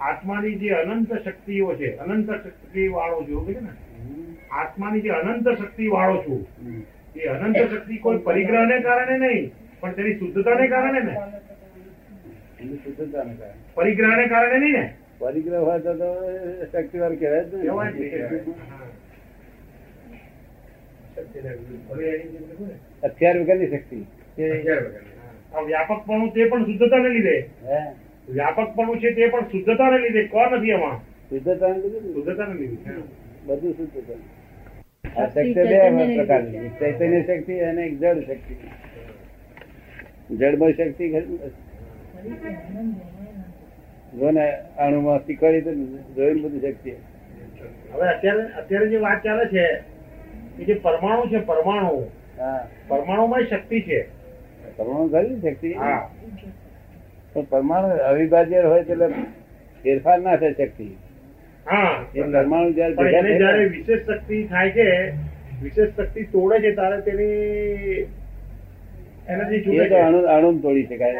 આત્માની જે અનંત શક્તિઓ છે અનંત શક્તિ વાળો છું કે ને? આત્માની જે અનંત શક્તિ વાળો છું. એ અનંત શક્તિ કોઈ પરિગ્રહને કારણે નહીં પણ તેની શુદ્ધતાને કારણે ને? શુદ્ધતાને કારણે. પરિગ્રહને કારણે નહીં ને? પરિગ્રહ હોય તો શક્તિ વાર કહેવાય હથિયાર વગરની શક્તિ. કે આ વ્યાપકપણું તે પણ શુદ્ધતાને લીધે. હે. વ્યાપકપણું છે તે પણ શુદ્ધતાને લીધે. કોણ નથી એમાં શુદ્ધતા કીધું ને? શુદ્ધતાને લીધે બધું શુદ્ધતા. આ શક્તિ બે પ્રકારની ચૈતન્ય શક્તિ અને એક જળ શક્તિ. જળમય શક્તિ ખરી? જો ને અણુમાં શીખવાડી તો જોઈને બધી શક્તિ. હવે અત્યારે અત્યારે જે વાત ચાલે છે એ જે પરમાણુ છે પરમાણુ. પરમાણુમાં શક્તિ છે. પરમાણુ ખરી શક્તિ? હા. પણ પરમાણુ અવિભાજ્ય હોય એટલે ફેરફાર ના થાય શક્તિ. એ પરમાણુ જયારે વિશેષ શક્તિ થાય છે વિશેષ શક્તિ તોડે છે ત્યારે તેની એનર્જી એ છૂટે તો છે. અણુ અણુ તોડી શકાય.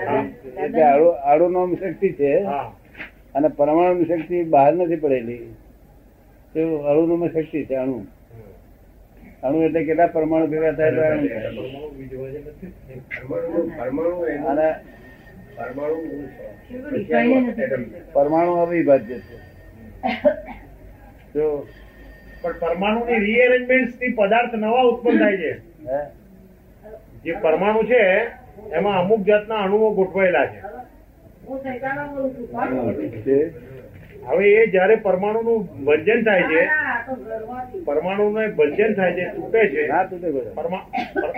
એટલે અણુ અણુનો શક્તિ છે. અને પરમાણુ શક્તિ બહાર નથી પડેલી. તો અણુનો શક્તિ છે અણુ. અણુ એટલે કેટલા પરમાણુ ભેગા થાય તો અણુ. પરમાણુ. પરમાણુ અવિભાજ્ય છે. જો પણ પરમાણુની રીએરેન્જમેન્ટથી પદાર્થ નવા ઉત્પન્ન થાય છે. જે પરમાણુ છે એમાં અમુક જાતના અણુઓ ગોઠવાયેલા છે. છે. હવે એ જયારે પરમાણુનું ભંજન થાય છે પરમાણુનું ભંજન થાય છે તૂટે છે. ના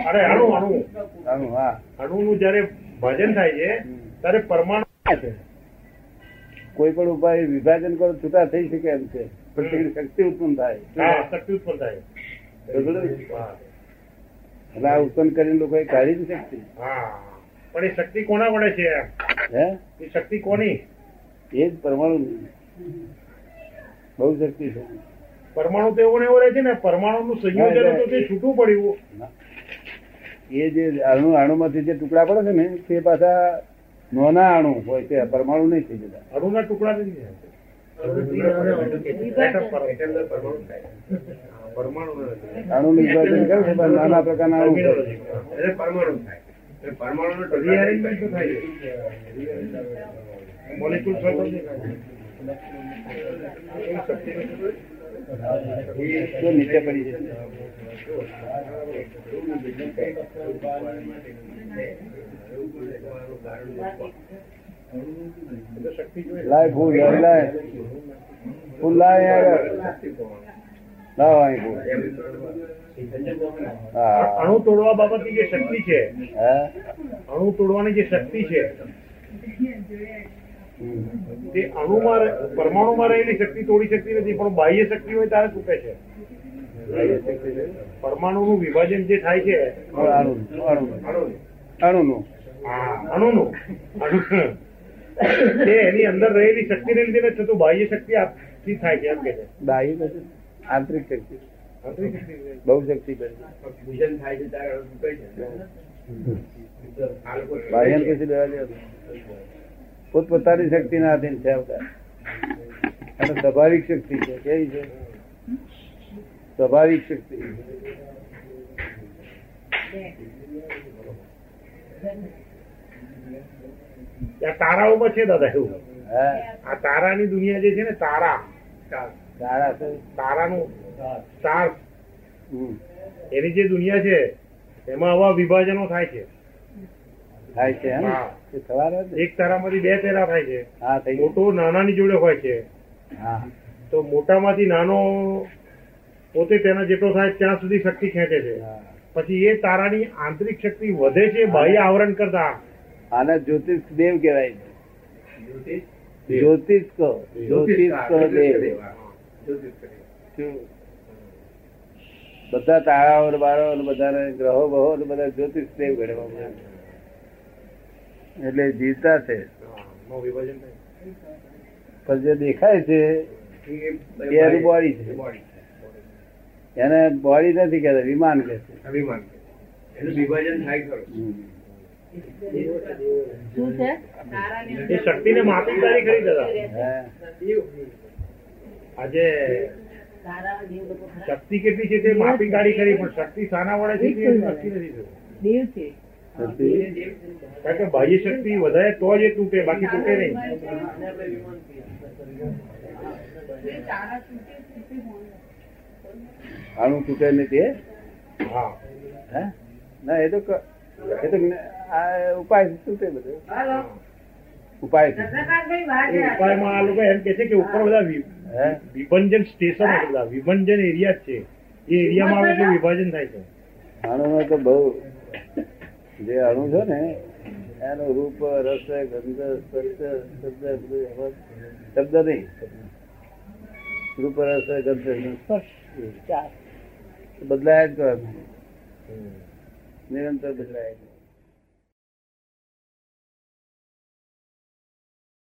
અરે અણુ અણુ. અણુ નું જયારે ભજન થાય છે ત્યારે પરમાણુ છે? કોઈ પણ ઉપાય વિભાજન કરો છૂટા થઈ શકે એમ છે. પણ શક્તિ ઉત્પન્ન થાય. શક્તિ ઉત્પન્ન થાય. એટલે આ ઉત્પન્ન કરીને લોકોએ કાઢી નથી શક્તિ. પણ એ શક્તિ કોના વડે છે હે? એ શક્તિ કોની? એ જ પરમાણુ. બહુ શક્તિ છે. પરમાણુ તો એવો એવું એવો રહે છે ને પરમાણુ નું સંયોજન તો તે છૂટું પડ્યું. એ જે અણુ અણુમાંથી જે ટુકડા પડે છે ને તે પાછા નાના અણુ હોય છે પરમાણુ નહીં થઈ જતા. અણુના ટુકડા નથી પરમાણુ અણુ વિભાજન. કરે છે? પણ નાના પ્રકારના અણુ પરમાણુ થાય. પરમાણુ. તો નીચે પડી જોઈએ. લાય ફૂલ લાય લાય. લાય લાવ અહીં ફૂલ અણુ તોડવા બાબતની જે શક્તિ છે અણુ તોડવાની જે શક્તિ છે તે અણુમાં પરમાણુમાં રહેલી શક્તિ તોડી શકતી નથી પણ બાહ્ય શક્તિ હોય ત્યારે તૂટે છે. પરમાણુનું વિભાજન જે થાય છે અણુ અણુ. અણુનું. અણુનું અણુ તે એની અંદર રહેલી શક્તિને લીધે થતું બાહ્ય શક્તિ આપતી થાય છે એમ કે છે. બાહ્ય નથી આંતરિક શક્તિ. આંતરિક શક્તિ છે. બહુ શક્તિ કરી બાહ્ય કશું લેવા દેવા નહીં. પોતપોતાની શક્તિ ના આધીન છે અને સ્વાભાવિક શક્તિ છે. કેવી છે? સ્વાભાવિક શક્તિ. તારાઓમાં છે દાદા એવું. આ તારાની દુનિયા જે છે ને તારા. તારા તારાનું સ્ટાર એની જે દુનિયા છે એમાં આવા વિભાજનો થાય છે. થાય છે? એક તારામાંથી બે તારા થાય છે. મોટો નાનાની જોડે હોય છે. હા. તો મોટામાંથી નાનો પોતે તેના જેટલો થાય ત્યાં સુધી શક્તિ ખેંચે છે. પછી એ તારાની આંતરિક શક્તિ વધે છે બાહ્ય આવરણ કરતા. આને જ્યોતિષ દેવ કહેવાય છે. જ્યોતિષ કહો. જ્યોતિષ કહો દેવ. બધા તારાઓ ને ને બધાને ગ્રહો બહો ને બધા જ્યોતિષ દેવ ગણવામાં એટલે જીવતા છે. પણ જે દેખાય છે એનું બોડી છે. એને બોડી નથી કહેતા વિમાન કહે છે વિમાન એનું વિભાજન થાય ખરું. શું છે? એ શક્તિને માપી તારી ખરી દાદા આજે શક્તિ કેટલી છે તે માપી કાઢી ખરી પણ શક્તિ સાના વડે છે તે નથી દેવ છે. કારણ કે બાહ્ય શક્તિ વધારે તો જ એ તૂટે બાકી તૂટે નહીં. આનું તૂટે નહીં તે? હા. હે? ના એ તો એ તો આ ઉપાય તૂટે બધું? ઉપાય ઉપાયમાં આ લોકો એમ કે છે કે ઉપર બધા વિભંજન સ્ટેશન બધા. વિભંજન એરિયા છે. એ એરિયામાં આવે વિભાજન? થાય છે. આણું તો બહુ જે અણુ છે ને એનું રૂપ રસ ગંધ સ્પર્શ શબ્દ બધું શબ્દ નહીં. રૂપ રસ ગંધ સ્પર્શ. બદલાય જ કરે નિરંતર બદલાય કરે.